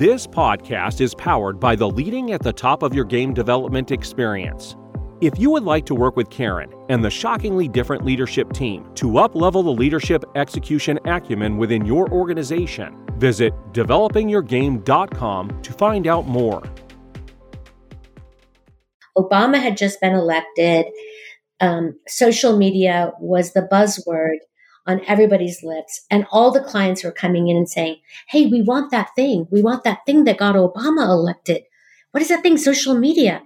This podcast is powered by the leading at the top of your game development experience. If you would like to work with Karan and the shockingly different leadership team to uplevel the leadership execution acumen within your organization, visit developingyourgame.com to find out more. Obama had just been elected. Um, social media was the buzzword on everybody's lips. And all the clients were coming in and saying, Hey, we want that thing. We want that thing that got Obama elected. What is that thing? Social media.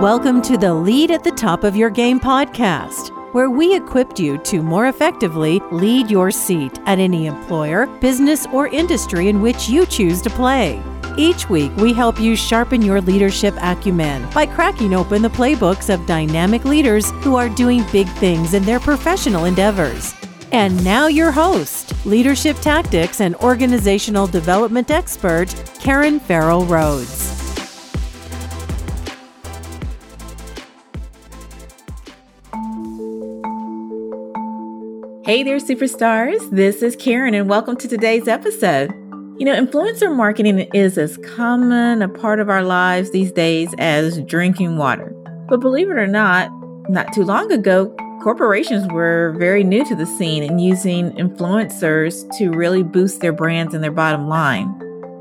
Welcome to the Lead at the Top of Your Game podcast, where we equipped you to more effectively lead your seat at any employer, business, or industry in which you choose to play. Each week, we help you sharpen your leadership acumen by cracking open the playbooks of dynamic leaders who are doing big things in their professional endeavors. And now, your host, leadership tactics and organizational development expert, Karan Ferrell Rhodes. Hey there, superstars. This is Karan, and welcome to today's episode. You know, influencer marketing is as common a part of our lives these days as drinking water. But believe it or not, not too long ago, corporations were very new to the scene and using influencers to really boost their brands and their bottom line.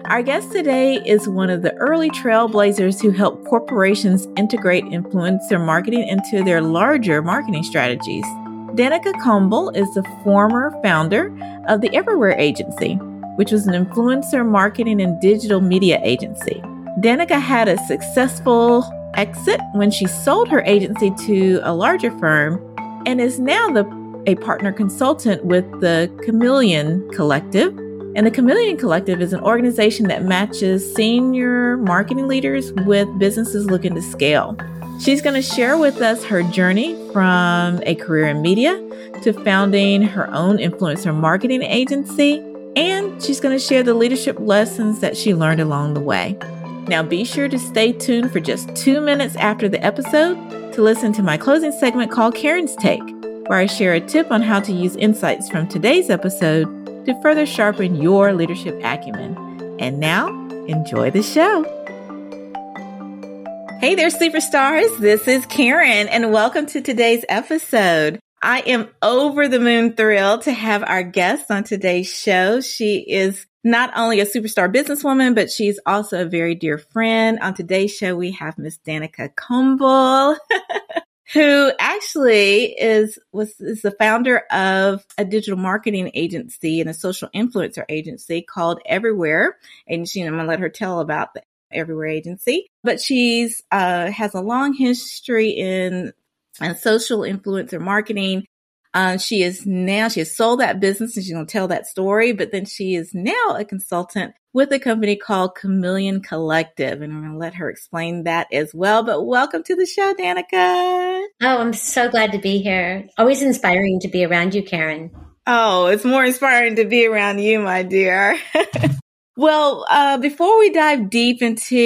Our guest today is one of the early trailblazers who helped corporations integrate influencer marketing into their larger marketing strategies. Danica Kombol is the former founder of the Everywhere Agency, which was an influencer marketing and digital media agency. Danica had a successful exit when she sold her agency to a larger firm and is now the a partner consultant with the Chameleon Collective. And the Chameleon Collective is an organization that matches senior marketing leaders with businesses looking to scale. She's going to share with us her journey from a career in media to founding her own influencer marketing agency and she's going to share the leadership lessons that she learned along the way. Now, be sure to stay tuned for just two minutes after the episode to listen to my closing segment called Karan's Take, where I share a tip on how to use insights from today's episode to further sharpen your leadership acumen. And now, enjoy the show. Hey there, superstars. This is Karan, and welcome to today's episode. I am over the moon thrilled to have our guest on today's show. She is not only a superstar businesswoman, but she's also a very dear friend. On today's show, we have Miss Danica Kombol, who actually is was is the founder of a digital marketing agency and a social influencer agency called Everywhere. And she, I'm gonna let her tell about the Everywhere agency. But she's uh, has a long history in and social influencer marketing. Uh, she is now, she has sold that business and she's going to tell that story, but then she is now a consultant with a company called Chameleon Collective. And I'm going to let her explain that as well. But welcome to the show, Danica. Oh, I'm so glad to be here. Always inspiring to be around you, Karan. Oh, it's more inspiring to be around you, my dear. Well, uh, before we dive deep into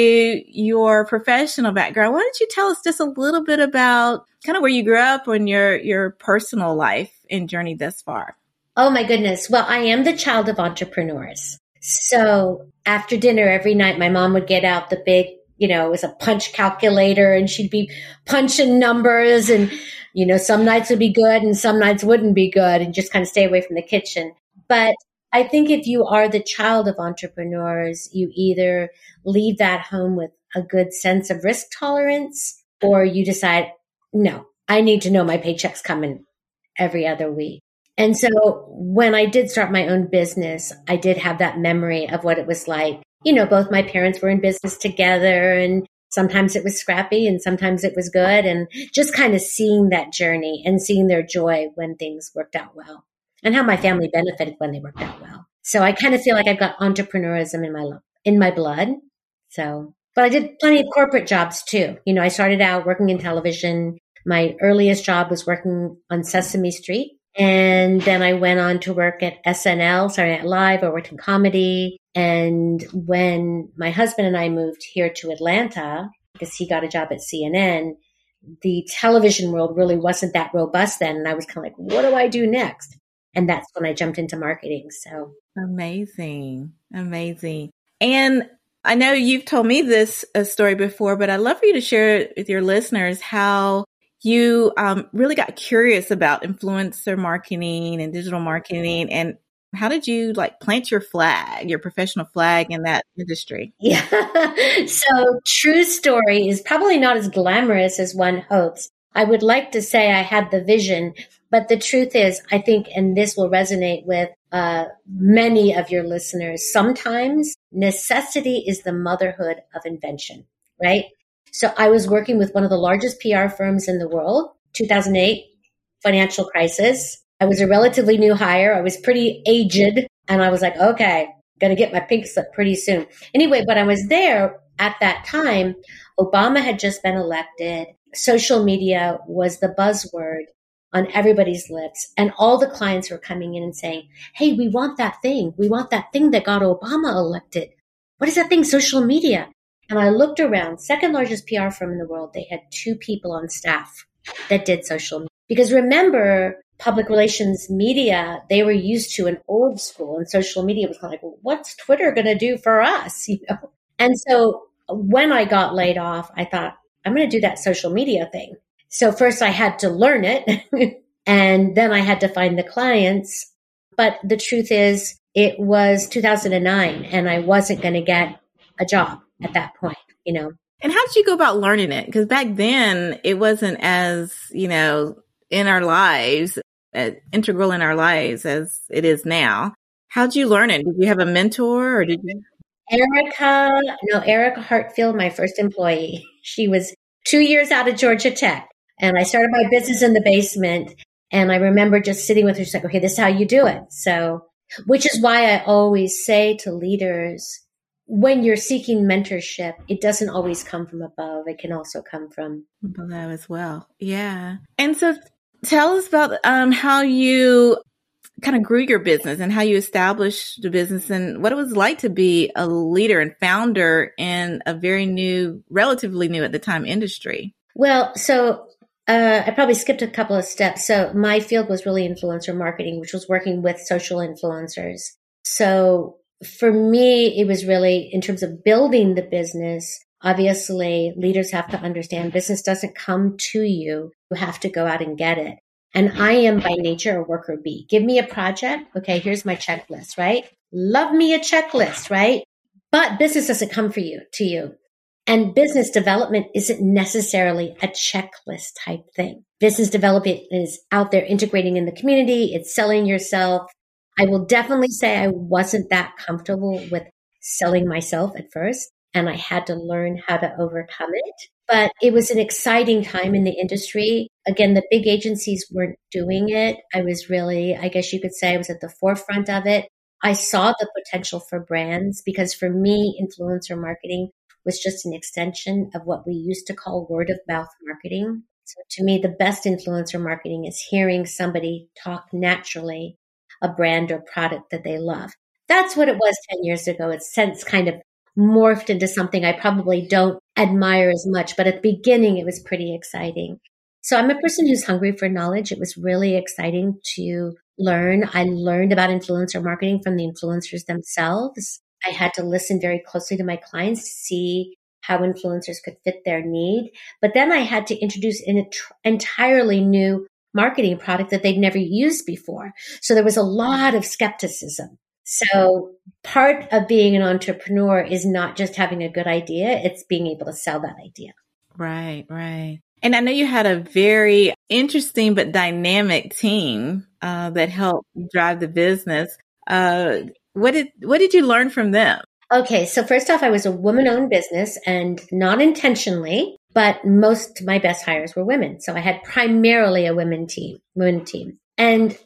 your professional background, why don't you tell us just a little bit about kind of where you grew up and your your personal life and journey thus far? Oh my goodness. Well, I am the child of entrepreneurs. So after dinner every night, my mom would get out the big, you know, it was a punch calculator and she'd be punching numbers and, you know, some nights would be good and some nights wouldn't be good and just kind of stay away from the kitchen. But I think if you are the child of entrepreneurs, you either leave that home with a good sense of risk tolerance or you decide, no, I need to know my paycheck's coming every other week. And so when I did start my own business, I did have that memory of what it was like. You know, both my parents were in business together and sometimes it was scrappy and sometimes it was good and just kind of seeing that journey and seeing their joy when things worked out well and how my family benefited when they worked out well. So I kind of feel like I've got entrepreneurism in my in my blood. So, but I did plenty of corporate jobs too. You know, I started out working in television. My earliest job was working on Sesame Street. And then I went on to work at SNL, Saturday Night Live. I worked in comedy. And when my husband and I moved here to Atlanta, because he got a job at CNN, the television world really wasn't that robust then. And I was kind of like, what do I do next? And that's when I jumped into marketing. So amazing. Amazing. And I know you've told me this uh, story before, but I'd love for you to share it with your listeners how you um, really got curious about influencer marketing and digital marketing and how did you like plant your flag, your professional flag in that industry? Yeah. so, true story is probably not as glamorous as one hopes. I would like to say I had the vision, but the truth is, I think, and this will resonate with uh, many of your listeners, sometimes necessity is the motherhood of invention, right? So I was working with one of the largest PR firms in the world, 2008 financial crisis. I was a relatively new hire. I was pretty aged and I was like, okay, gonna get my pink slip pretty soon. Anyway, but I was there at that time. Obama had just been elected. Social media was the buzzword on everybody's lips. And all the clients were coming in and saying, Hey, we want that thing. We want that thing that got Obama elected. What is that thing? Social media. And I looked around, second largest PR firm in the world. They had two people on staff that did social media. Because remember, public relations media, they were used to an old school and social media was kind of like, well, what's Twitter going to do for us? You know? And so when I got laid off, I thought, I'm going to do that social media thing. So first I had to learn it and then I had to find the clients. But the truth is it was 2009 and I wasn't going to get a job at that point, you know. And how did you go about learning it? Because back then it wasn't as, you know, in our lives, uh, integral in our lives as it is now. How'd you learn it? Did you have a mentor or did you? Erica, no, Erica Hartfield, my first employee. She was two years out of Georgia Tech. And I started my business in the basement. And I remember just sitting with her. She's like, okay, this is how you do it. So, which is why I always say to leaders, when you're seeking mentorship, it doesn't always come from above. It can also come from below as well. Yeah. And so tell us about um, how you kind of grew your business and how you established the business and what it was like to be a leader and founder in a very new, relatively new at the time industry. Well, so uh, I probably skipped a couple of steps. So my field was really influencer marketing, which was working with social influencers. So for me, it was really in terms of building the business. Obviously, leaders have to understand business doesn't come to you. You have to go out and get it. And I am by nature a worker bee. Give me a project. Okay, here's my checklist, right? Love me a checklist, right? But business doesn't come for you, to you. And business development isn't necessarily a checklist type thing. Business development is out there integrating in the community. It's selling yourself. I will definitely say I wasn't that comfortable with selling myself at first. And I had to learn how to overcome it. But it was an exciting time in the industry. Again, the big agencies weren't doing it. I was really, I guess you could say I was at the forefront of it. I saw the potential for brands because for me, influencer marketing was just an extension of what we used to call word of mouth marketing. So to me, the best influencer marketing is hearing somebody talk naturally a brand or product that they love. That's what it was 10 years ago. It's since kind of morphed into something I probably don't admire as much, but at the beginning it was pretty exciting. So I'm a person who's hungry for knowledge. It was really exciting to learn. I learned about influencer marketing from the influencers themselves. I had to listen very closely to my clients to see how influencers could fit their need. But then I had to introduce an entirely new marketing product that they'd never used before. So there was a lot of skepticism. So part of being an entrepreneur is not just having a good idea, it's being able to sell that idea. Right, right. And I know you had a very interesting but dynamic team uh, that helped drive the business. Uh, what did what did you learn from them? Okay, so first off, I was a woman-owned business, and not intentionally but most my best hires were women. So I had primarily a women team, women team. And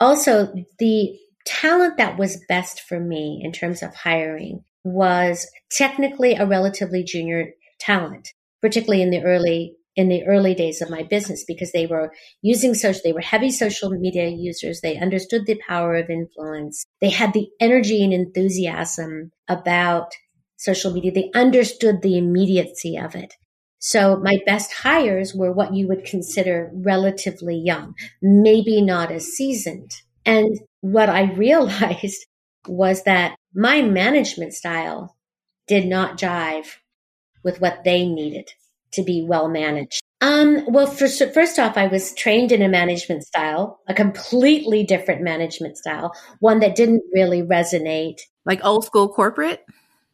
also the talent that was best for me in terms of hiring was technically a relatively junior talent, particularly in the early in the early days of my business because they were using social they were heavy social media users. They understood the power of influence. They had the energy and enthusiasm about social media. They understood the immediacy of it. So my best hires were what you would consider relatively young, maybe not as seasoned, And what I realized was that my management style did not jive with what they needed to be well managed. Um, well, first, first off, I was trained in a management style, a completely different management style, one that didn't really resonate. Like old school corporate?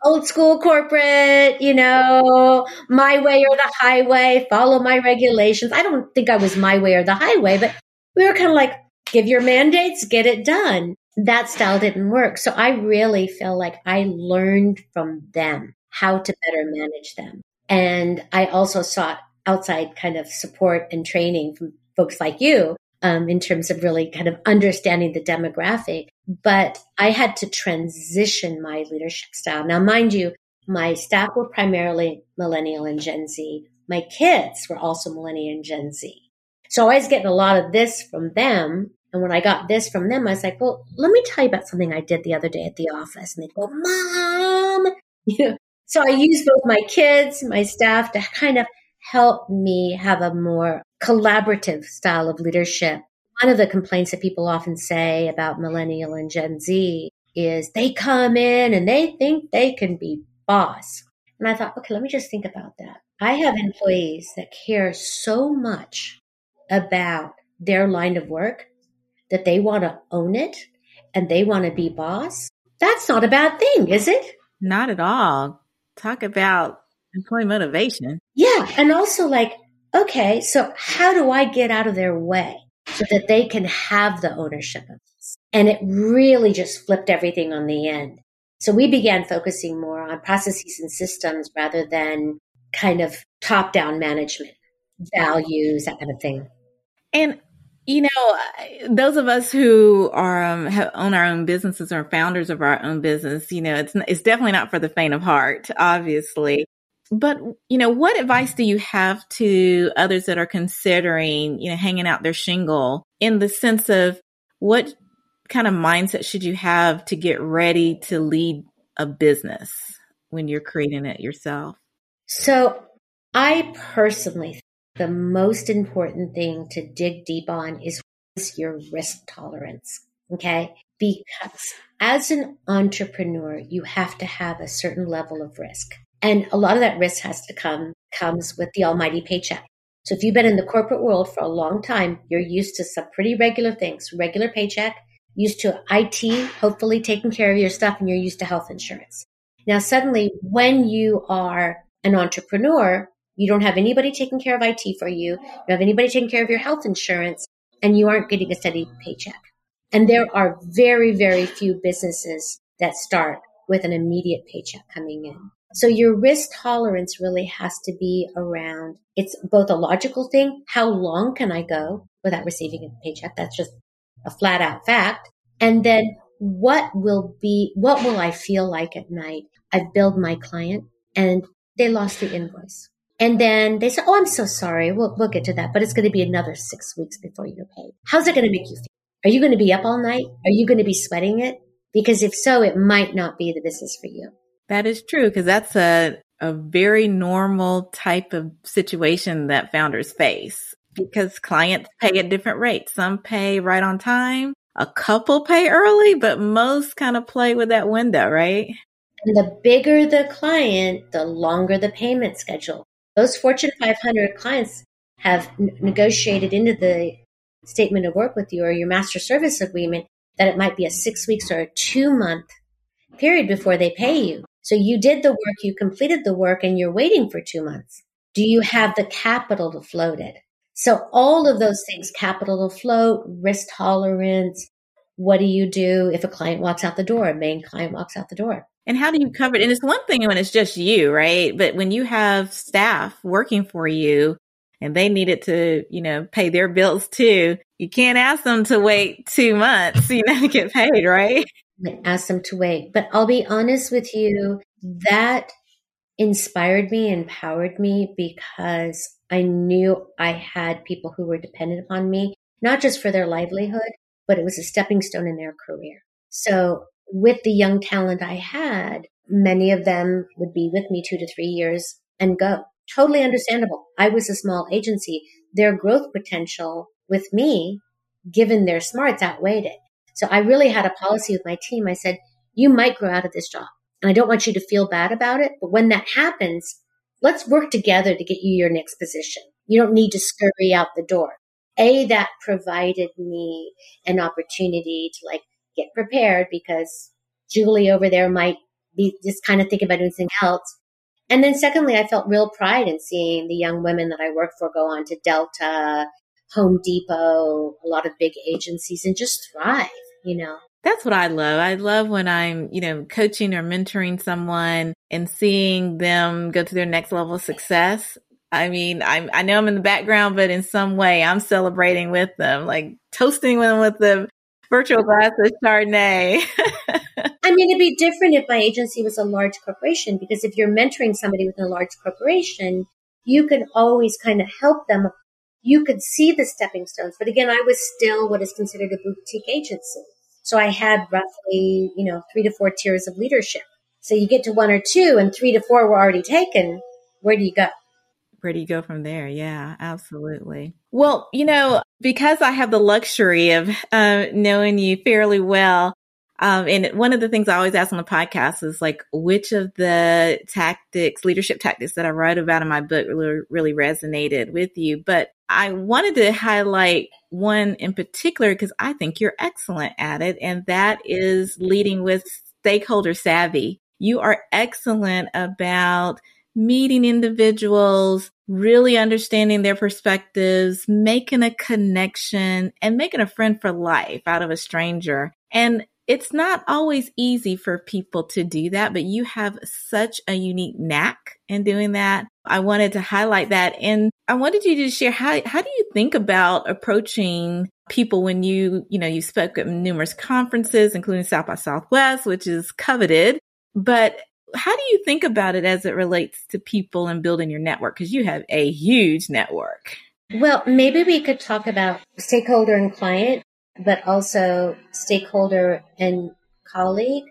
Old school corporate, you know, my way or the highway, follow my regulations. I don't think I was my way or the highway, but we were kind of like, give your mandates, get it done. That style didn't work. So I really feel like I learned from them how to better manage them. And I also sought outside kind of support and training from folks like you um, in terms of really kind of understanding the demographic. But I had to transition my leadership style. Now, mind you, my staff were primarily millennial and Gen Z. My kids were also millennial and Gen Z. So I was getting a lot of this from them. And when I got this from them, I was like, well, let me tell you about something I did the other day at the office. And they go, mom, so I use both my kids, my staff to kind of help me have a more collaborative style of leadership. One of the complaints that people often say about millennial and Gen Z is they come in and they think they can be boss. And I thought, okay, let me just think about that. I have employees that care so much about their line of work that they want to own it and they want to be boss. That's not a bad thing, is it? Not at all. Talk about employee motivation. Yeah. And also, like, okay, so how do I get out of their way so that they can have the ownership of this? And it really just flipped everything on the end. So we began focusing more on processes and systems rather than kind of top down management, values, that kind of thing. And you know, those of us who are um, have, own our own businesses or founders of our own business, you know, it's it's definitely not for the faint of heart, obviously. But you know, what advice do you have to others that are considering, you know, hanging out their shingle in the sense of what kind of mindset should you have to get ready to lead a business when you're creating it yourself? So, I personally the most important thing to dig deep on is your risk tolerance. Okay. Because as an entrepreneur, you have to have a certain level of risk. And a lot of that risk has to come, comes with the almighty paycheck. So if you've been in the corporate world for a long time, you're used to some pretty regular things, regular paycheck, used to IT, hopefully taking care of your stuff, and you're used to health insurance. Now, suddenly, when you are an entrepreneur, you don't have anybody taking care of IT for you. You don't have anybody taking care of your health insurance and you aren't getting a steady paycheck. And there are very, very few businesses that start with an immediate paycheck coming in. So your risk tolerance really has to be around, it's both a logical thing. How long can I go without receiving a paycheck? That's just a flat out fact. And then what will be, what will I feel like at night? I've billed my client and they lost the invoice. And then they said, Oh, I'm so sorry. We'll, we'll get to that, but it's going to be another six weeks before you're paid. How's it going to make you feel? Are you going to be up all night? Are you going to be sweating it? Because if so, it might not be the business for you. That is true because that's a, a very normal type of situation that founders face because clients pay at different rates. Some pay right on time. A couple pay early, but most kind of play with that window, right? And the bigger the client, the longer the payment schedule. Those Fortune 500 clients have negotiated into the statement of work with you or your master service agreement that it might be a six weeks or a two month period before they pay you. So you did the work, you completed the work, and you're waiting for two months. Do you have the capital to float it? So all of those things, capital to float, risk tolerance. What do you do if a client walks out the door, a main client walks out the door? And how do you cover it? And it's one thing when it's just you, right? But when you have staff working for you and they needed to, you know, pay their bills too, you can't ask them to wait two months, you know, to get paid, right? Ask them to wait. But I'll be honest with you, that inspired me, empowered me because I knew I had people who were dependent upon me, not just for their livelihood, but it was a stepping stone in their career. So with the young talent I had, many of them would be with me two to three years and go. Totally understandable. I was a small agency. Their growth potential with me, given their smarts, outweighed it. So I really had a policy with my team. I said, you might grow out of this job. And I don't want you to feel bad about it. But when that happens, let's work together to get you your next position. You don't need to scurry out the door. A, that provided me an opportunity to like get prepared because Julie over there might be just kind of thinking about doing something else. And then secondly, I felt real pride in seeing the young women that I work for go on to Delta, Home Depot, a lot of big agencies and just thrive, you know. That's what I love. I love when I'm, you know, coaching or mentoring someone and seeing them go to their next level of success. I mean, I'm, I know I'm in the background, but in some way I'm celebrating with them, like toasting with them with the virtual glass of Chardonnay. I mean, it'd be different if my agency was a large corporation because if you're mentoring somebody within a large corporation, you can always kind of help them. You could see the stepping stones. But again, I was still what is considered a boutique agency. So I had roughly, you know, three to four tiers of leadership. So you get to one or two and three to four were already taken. Where do you go? Where do you go from there? Yeah, absolutely. Well, you know, because I have the luxury of uh, knowing you fairly well, um, and one of the things I always ask on the podcast is like, which of the tactics, leadership tactics that I wrote about in my book really, really resonated with you. But I wanted to highlight one in particular because I think you're excellent at it. And that is leading with stakeholder savvy. You are excellent about meeting individuals, really understanding their perspectives, making a connection and making a friend for life out of a stranger. And it's not always easy for people to do that, but you have such a unique knack in doing that. I wanted to highlight that. And I wanted you to share how, how do you think about approaching people when you, you know, you spoke at numerous conferences, including South by Southwest, which is coveted. But how do you think about it as it relates to people and building your network? Because you have a huge network. Well, maybe we could talk about stakeholder and client but also stakeholder and colleague.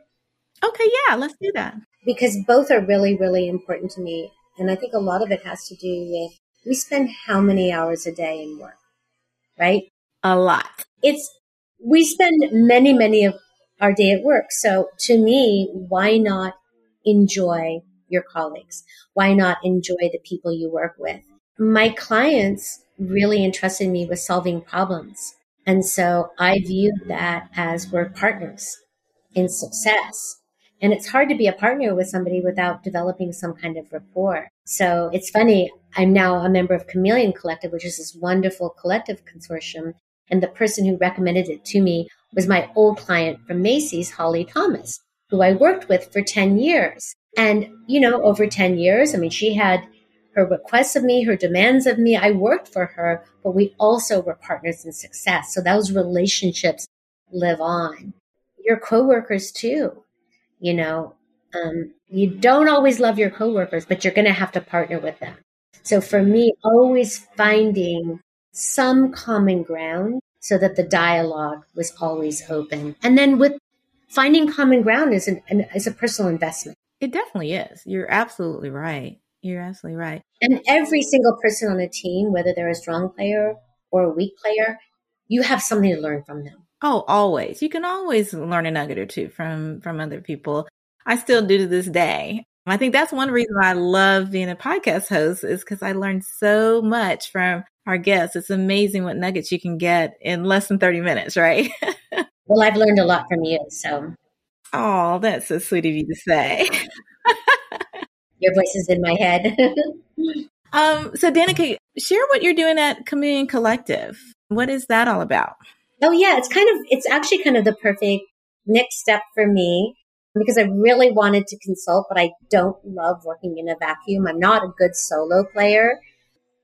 Okay, yeah, let's do that. Because both are really, really important to me. And I think a lot of it has to do with we spend how many hours a day in work, right? A lot. It's, we spend many, many of our day at work. So to me, why not enjoy your colleagues? Why not enjoy the people you work with? My clients really entrusted me with solving problems. And so I viewed that as we're partners in success. And it's hard to be a partner with somebody without developing some kind of rapport. So it's funny. I'm now a member of Chameleon Collective, which is this wonderful collective consortium. And the person who recommended it to me was my old client from Macy's, Holly Thomas, who I worked with for 10 years. And, you know, over 10 years, I mean, she had her requests of me, her demands of me. I worked for her, but we also were partners in success. So those relationships live on. Your coworkers too, you know, um, you don't always love your coworkers, but you're going to have to partner with them. So for me, always finding some common ground so that the dialogue was always open. And then with finding common ground is an, an is a personal investment. It definitely is. You're absolutely right. You're absolutely right. And every single person on a team, whether they're a strong player or a weak player, you have something to learn from them. Oh, always. You can always learn a nugget or two from from other people. I still do to this day. I think that's one reason I love being a podcast host is because I learned so much from our guests. It's amazing what nuggets you can get in less than 30 minutes, right? well, I've learned a lot from you. So, oh, that's so sweet of you to say. your voice is in my head. um, so Danica, share what you're doing at Chameleon Collective. What is that all about? Oh yeah, it's kind of it's actually kind of the perfect next step for me because I really wanted to consult, but I don't love working in a vacuum. I'm not a good solo player.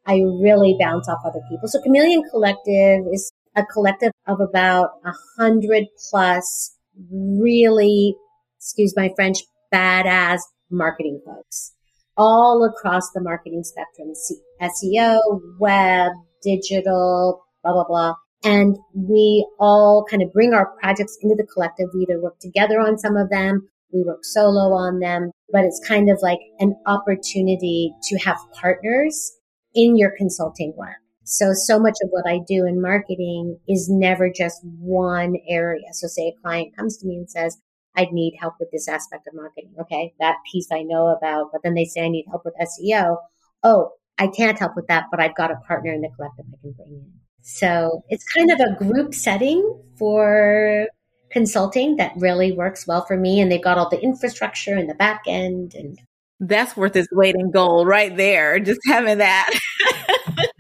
I really bounce off other people. So Chameleon Collective is a collective of about a hundred plus really, excuse my French, badass marketing folks all across the marketing spectrum, SEO, web, digital, blah, blah, blah. And we all kind of bring our projects into the collective. We either work together on some of them, we work solo on them, but it's kind of like an opportunity to have partners in your consulting work. So, so much of what I do in marketing is never just one area. So say a client comes to me and says, I'd need help with this aspect of marketing. Okay. That piece I know about, but then they say I need help with SEO. Oh, I can't help with that, but I've got a partner in the collective I can bring in. So it's kind of a group setting for consulting that really works well for me. And they've got all the infrastructure and the back end and that's worth its weight in gold right there. Just having that.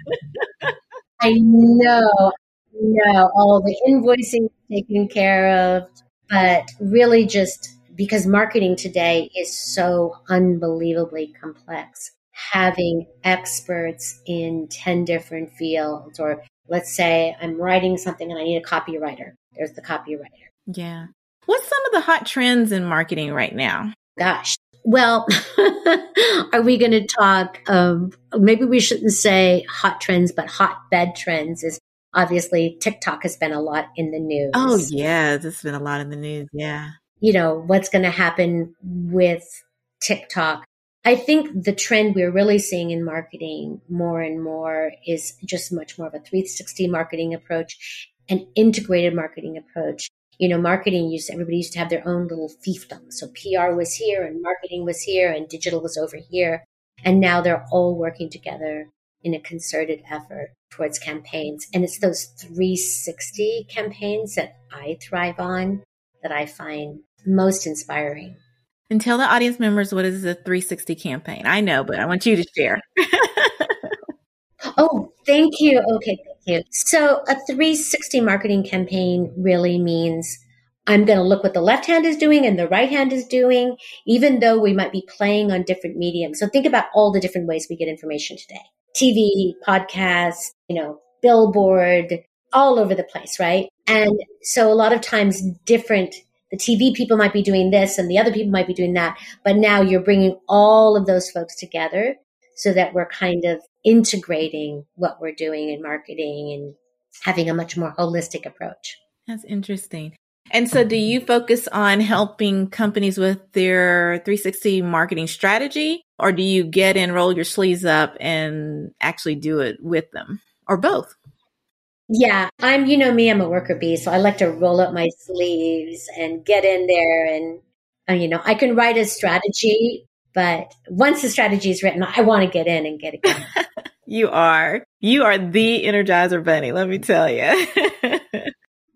I know, no, all the invoicing taken care of, but really just because marketing today is so unbelievably complex. Having experts in 10 different fields, or let's say I'm writing something and I need a copywriter. There's the copywriter. Yeah. What's some of the hot trends in marketing right now? Gosh. Well, are we going to talk? Um, maybe we shouldn't say hot trends, but hotbed trends is obviously TikTok has been a lot in the news. Oh, yeah. There's been a lot in the news. Yeah. You know, what's going to happen with TikTok? I think the trend we're really seeing in marketing more and more is just much more of a 360 marketing approach, an integrated marketing approach. You know, marketing used everybody used to have their own little fiefdom. So PR was here and marketing was here and digital was over here. And now they're all working together in a concerted effort towards campaigns. And it's those 360 campaigns that I thrive on that I find most inspiring. And tell the audience members what is a 360 campaign. I know, but I want you to share. oh, thank you. Okay, So, a 360 marketing campaign really means I'm going to look what the left hand is doing and the right hand is doing, even though we might be playing on different mediums. So, think about all the different ways we get information today. TV, podcast, you know, billboard, all over the place, right? And so a lot of times different, the TV people might be doing this and the other people might be doing that. But now you're bringing all of those folks together so that we're kind of integrating what we're doing in marketing and having a much more holistic approach. That's interesting. And so, do you focus on helping companies with their 360 marketing strategy, or do you get in, roll your sleeves up, and actually do it with them, or both? Yeah, I'm, you know me, I'm a worker bee. So I like to roll up my sleeves and get in there. And, uh, you know, I can write a strategy, but once the strategy is written, I want to get in and get it going. you are. You are the Energizer Bunny, let me tell you. and,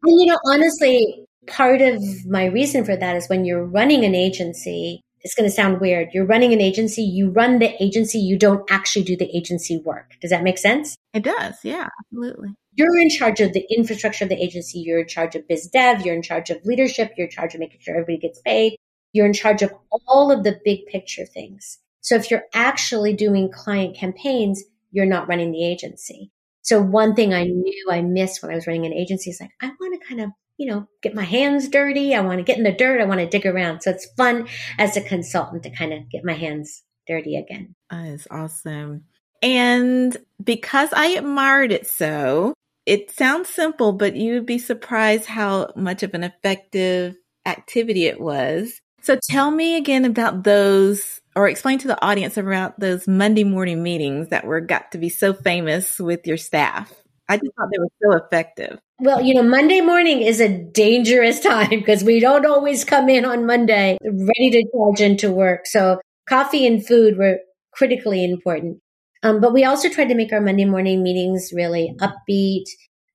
you know, honestly, part of my reason for that is when you're running an agency, it's going to sound weird. You're running an agency, you run the agency, you don't actually do the agency work. Does that make sense? It does. Yeah, absolutely. You're in charge of the infrastructure of the agency. You're in charge of biz dev. You're in charge of leadership. You're in charge of making sure everybody gets paid. You're in charge of all of the big picture things. So if you're actually doing client campaigns, you're not running the agency. So one thing I knew I missed when I was running an agency is like, I want to kind of you know, get my hands dirty. I want to get in the dirt. I want to dig around. So it's fun as a consultant to kind of get my hands dirty again. That is awesome. And because I admired it so, it sounds simple, but you would be surprised how much of an effective activity it was. So tell me again about those or explain to the audience about those Monday morning meetings that were got to be so famous with your staff. I just thought they were so effective. Well, you know, Monday morning is a dangerous time because we don't always come in on Monday ready to charge into work. So coffee and food were critically important. Um, but we also tried to make our Monday morning meetings really upbeat,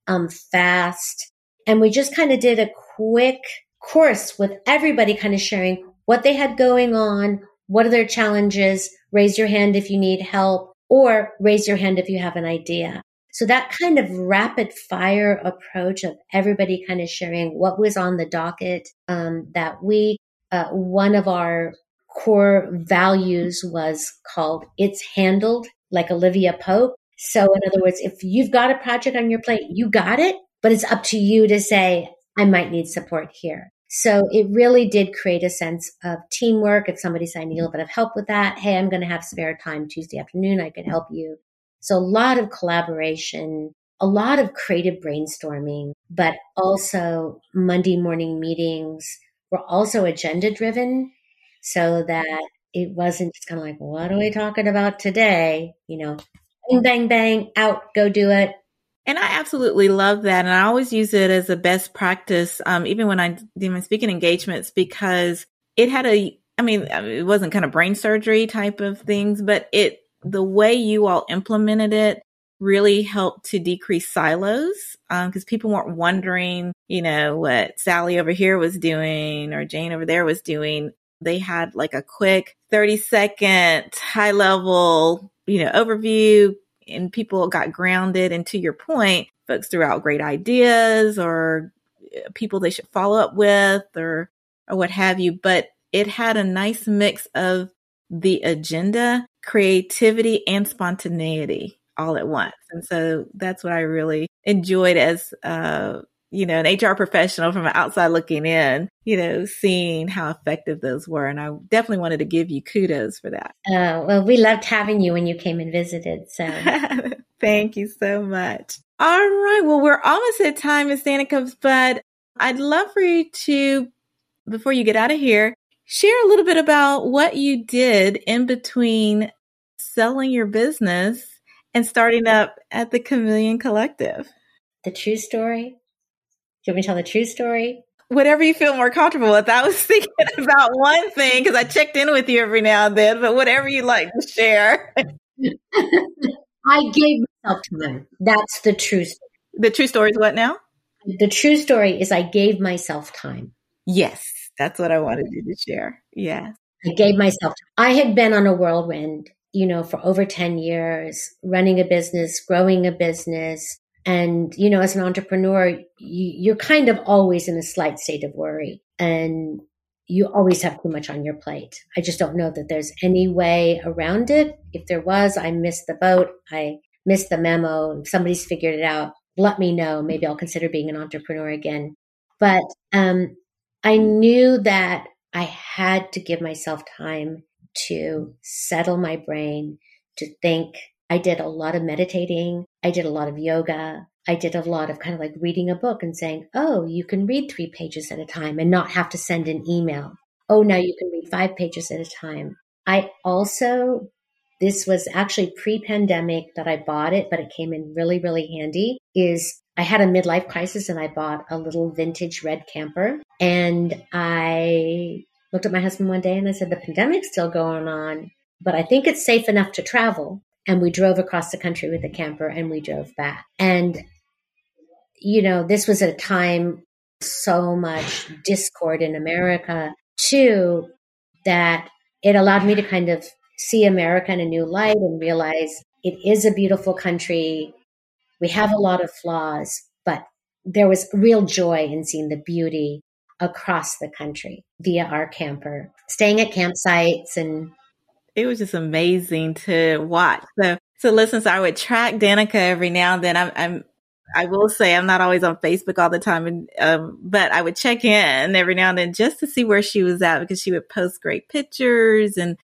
um, fast. And we just kind of did a quick course with everybody kind of sharing what they had going on, what are their challenges, raise your hand if you need help, or raise your hand if you have an idea. So that kind of rapid fire approach of everybody kind of sharing what was on the docket um, that week. Uh, one of our core values was called "It's Handled," like Olivia Pope. So, in other words, if you've got a project on your plate, you got it, but it's up to you to say, "I might need support here." So it really did create a sense of teamwork. If somebody said, I need a little bit of help with that, hey, I'm going to have spare time Tuesday afternoon. I could help you. So a lot of collaboration, a lot of creative brainstorming, but also Monday morning meetings were also agenda driven so that it wasn't just kind of like, what are we talking about today? You know, bang, bang, bang, out, go do it. And I absolutely love that. And I always use it as a best practice, um, even when I do my speaking engagements, because it had a, I mean, it wasn't kind of brain surgery type of things, but it, the way you all implemented it really helped to decrease silos because um, people weren't wondering, you know, what Sally over here was doing or Jane over there was doing. They had like a quick 30 second high level, you know, overview and people got grounded. And to your point, folks threw out great ideas or uh, people they should follow up with or, or what have you. But it had a nice mix of the agenda, creativity, and spontaneity all at once. And so that's what I really enjoyed as, uh, you know, an HR professional from outside looking in, you know, seeing how effective those were. And I definitely wanted to give you kudos for that. Uh, well, we loved having you when you came and visited. So thank you so much. All right. Well, we're almost at time, Miss Danica, but I'd love for you to, before you get out of here, share a little bit about what you did in between selling your business and starting up at the Chameleon Collective. The true story? Do you want me to tell the true story? Whatever you feel more comfortable with. I was thinking about one thing because I checked in with you every now and then, but whatever you'd like to share. I gave myself time. That's the true story. The true story is what now? The true story is I gave myself time. Yes, that's what I wanted you to share. Yes. I gave myself. I had been on a whirlwind you know, for over 10 years, running a business, growing a business. And, you know, as an entrepreneur, you, are kind of always in a slight state of worry and you always have too much on your plate. I just don't know that there's any way around it. If there was, I missed the boat. I missed the memo. If somebody's figured it out, let me know. Maybe I'll consider being an entrepreneur again. But, um, I knew that I had to give myself time to settle my brain, to think. I did a lot of meditating. I did a lot of yoga. I did a lot of kind of like reading a book and saying, oh, you can read three pages at a time and not have to send an email. Oh, now you can read five pages at a time. I also, this was actually pre pandemic that I bought it, but it came in really, really handy. Is I had a midlife crisis and I bought a little vintage red camper and I looked at my husband one day and I said, the pandemic's still going on, but I think it's safe enough to travel. And we drove across the country with a camper and we drove back. And, you know, this was at a time so much discord in America too, that it allowed me to kind of see America in a new light and realize it is a beautiful country. We have a lot of flaws, but there was real joy in seeing the beauty across the country via our camper, staying at campsites and it was just amazing to watch. So, so listen, so I would track Danica every now and then. I'm, I'm, I will say I'm not always on Facebook all the time, and um, but I would check in every now and then just to see where she was at because she would post great pictures and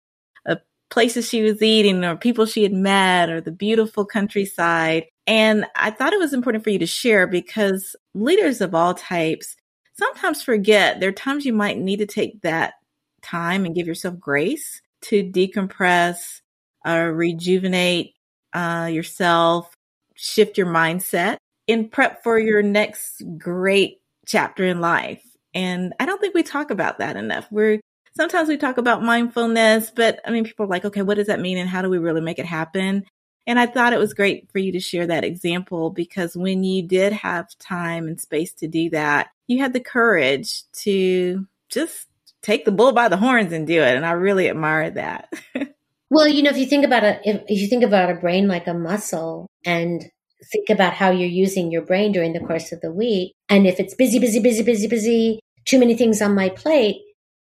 uh, places she was eating or people she had met or the beautiful countryside. And I thought it was important for you to share because leaders of all types sometimes forget there are times you might need to take that time and give yourself grace to decompress, uh, rejuvenate uh, yourself, shift your mindset, and prep for your next great chapter in life. And I don't think we talk about that enough. We're sometimes we talk about mindfulness, but I mean, people are like, okay, what does that mean? And how do we really make it happen? And I thought it was great for you to share that example because when you did have time and space to do that, you had the courage to just take the bull by the horns and do it. And I really admire that. well, you know, if you think about it, if, if you think about a brain like a muscle and think about how you're using your brain during the course of the week, and if it's busy, busy, busy, busy, busy, too many things on my plate,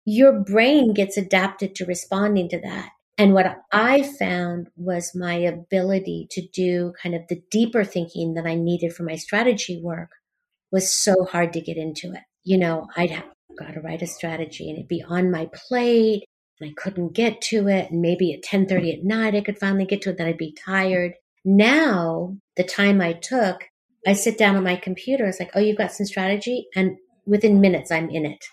your brain gets adapted to responding to that. And what I found was my ability to do kind of the deeper thinking that I needed for my strategy work was so hard to get into it. You know, I'd have got to write a strategy and it'd be on my plate and I couldn't get to it. And maybe at 1030 at night, I could finally get to it. Then I'd be tired. Now the time I took, I sit down on my computer. It's like, oh, you've got some strategy. And within minutes, I'm in it.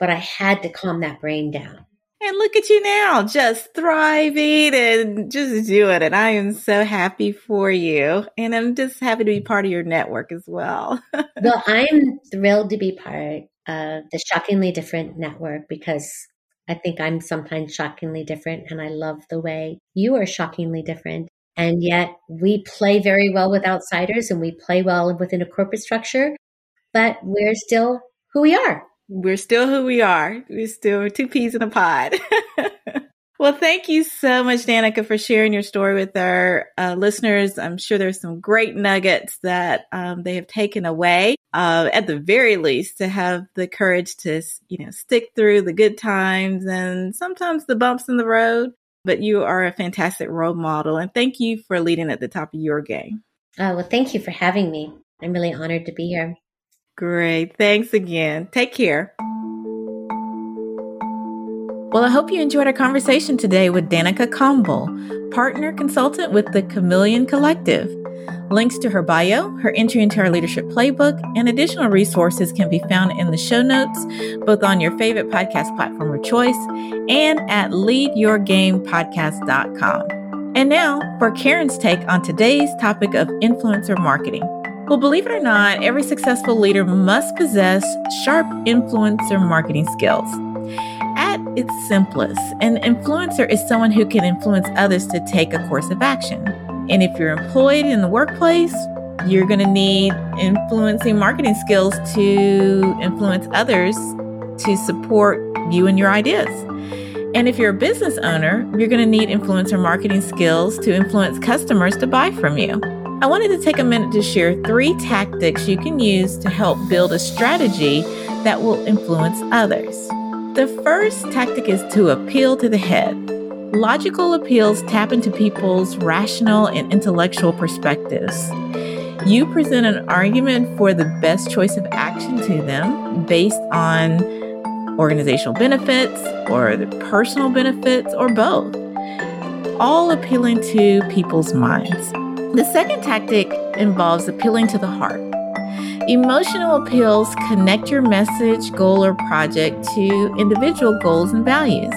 But I had to calm that brain down And look at you now, just thriving and just doing it. And I am so happy for you. And I'm just happy to be part of your network as well. well, I'm thrilled to be part of the Shockingly Different network because I think I'm sometimes shockingly different. And I love the way you are shockingly different. And yet we play very well with outsiders and we play well within a corporate structure, but we're still who we are. We're still who we are. We're still two peas in a pod. well, thank you so much, Danica, for sharing your story with our uh, listeners. I'm sure there's some great nuggets that um, they have taken away. Uh, at the very least, to have the courage to, you know, stick through the good times and sometimes the bumps in the road but you are a fantastic role model. And thank you for leading at the top of your game. Oh, well, thank you for having me. I'm really honored to be here. Great. Thanks again. Take care. Well, I hope you enjoyed our conversation today with Danica Kombol, partner consultant with the Chameleon Collective. Links to her bio, her entry into our leadership playbook, and additional resources can be found in the show notes, both on your favorite podcast platform of choice and at leadyourgamepodcast.com. And now for Karan's take on today's topic of influencer marketing. Well, believe it or not, every successful leader must possess sharp influencer marketing skills. Its simplest, an influencer is someone who can influence others to take a course of action. And if you're employed in the workplace, you're going to need influencing marketing skills to influence others to support you and your ideas. And if you're a business owner, you're going to need influencer marketing skills to influence customers to buy from you. I wanted to take a minute to share three tactics you can use to help build a strategy that will influence others. The first tactic is to appeal to the head. Logical appeals tap into people's rational and intellectual perspectives. You present an argument for the best choice of action to them based on organizational benefits or the personal benefits or both, all appealing to people's minds. The second tactic involves appealing to the heart. Emotional appeals connect your message, goal, or project to individual goals and values.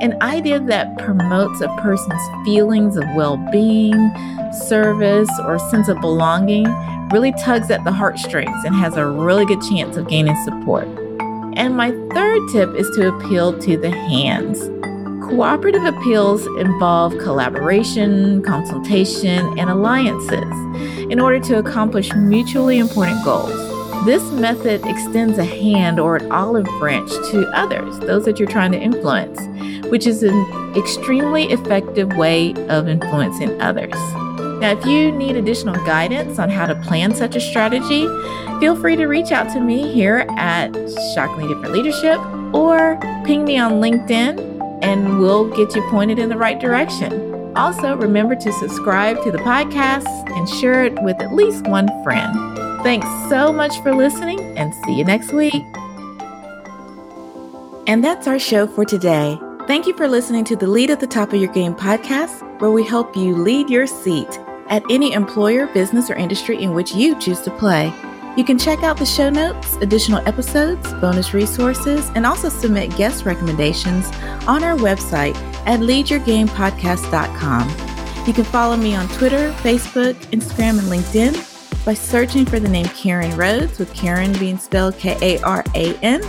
An idea that promotes a person's feelings of well being, service, or sense of belonging really tugs at the heartstrings and has a really good chance of gaining support. And my third tip is to appeal to the hands. Cooperative appeals involve collaboration, consultation, and alliances in order to accomplish mutually important goals. This method extends a hand or an olive branch to others, those that you're trying to influence, which is an extremely effective way of influencing others. Now, if you need additional guidance on how to plan such a strategy, feel free to reach out to me here at Shockingly Different Leadership or ping me on LinkedIn and we'll get you pointed in the right direction. Also, remember to subscribe to the podcast and share it with at least one friend. Thanks so much for listening and see you next week. And that's our show for today. Thank you for listening to the Lead at the Top of Your Game podcast, where we help you lead your seat at any employer, business, or industry in which you choose to play. You can check out the show notes, additional episodes, bonus resources, and also submit guest recommendations on our website at leadyourgamepodcast.com. You can follow me on Twitter, Facebook, Instagram, and LinkedIn by searching for the name Karan Rhodes, with Karan being spelled K A R A N.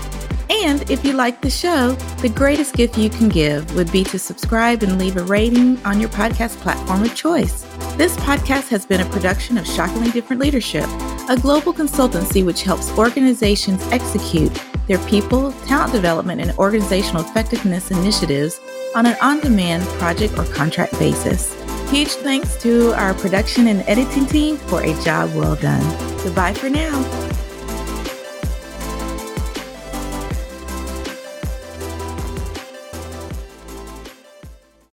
And if you like the show, the greatest gift you can give would be to subscribe and leave a rating on your podcast platform of choice. This podcast has been a production of Shockingly Different Leadership, a global consultancy which helps organizations execute their people, talent development, and organizational effectiveness initiatives on an on demand project or contract basis. Huge thanks to our production and editing team for a job well done. Goodbye for now.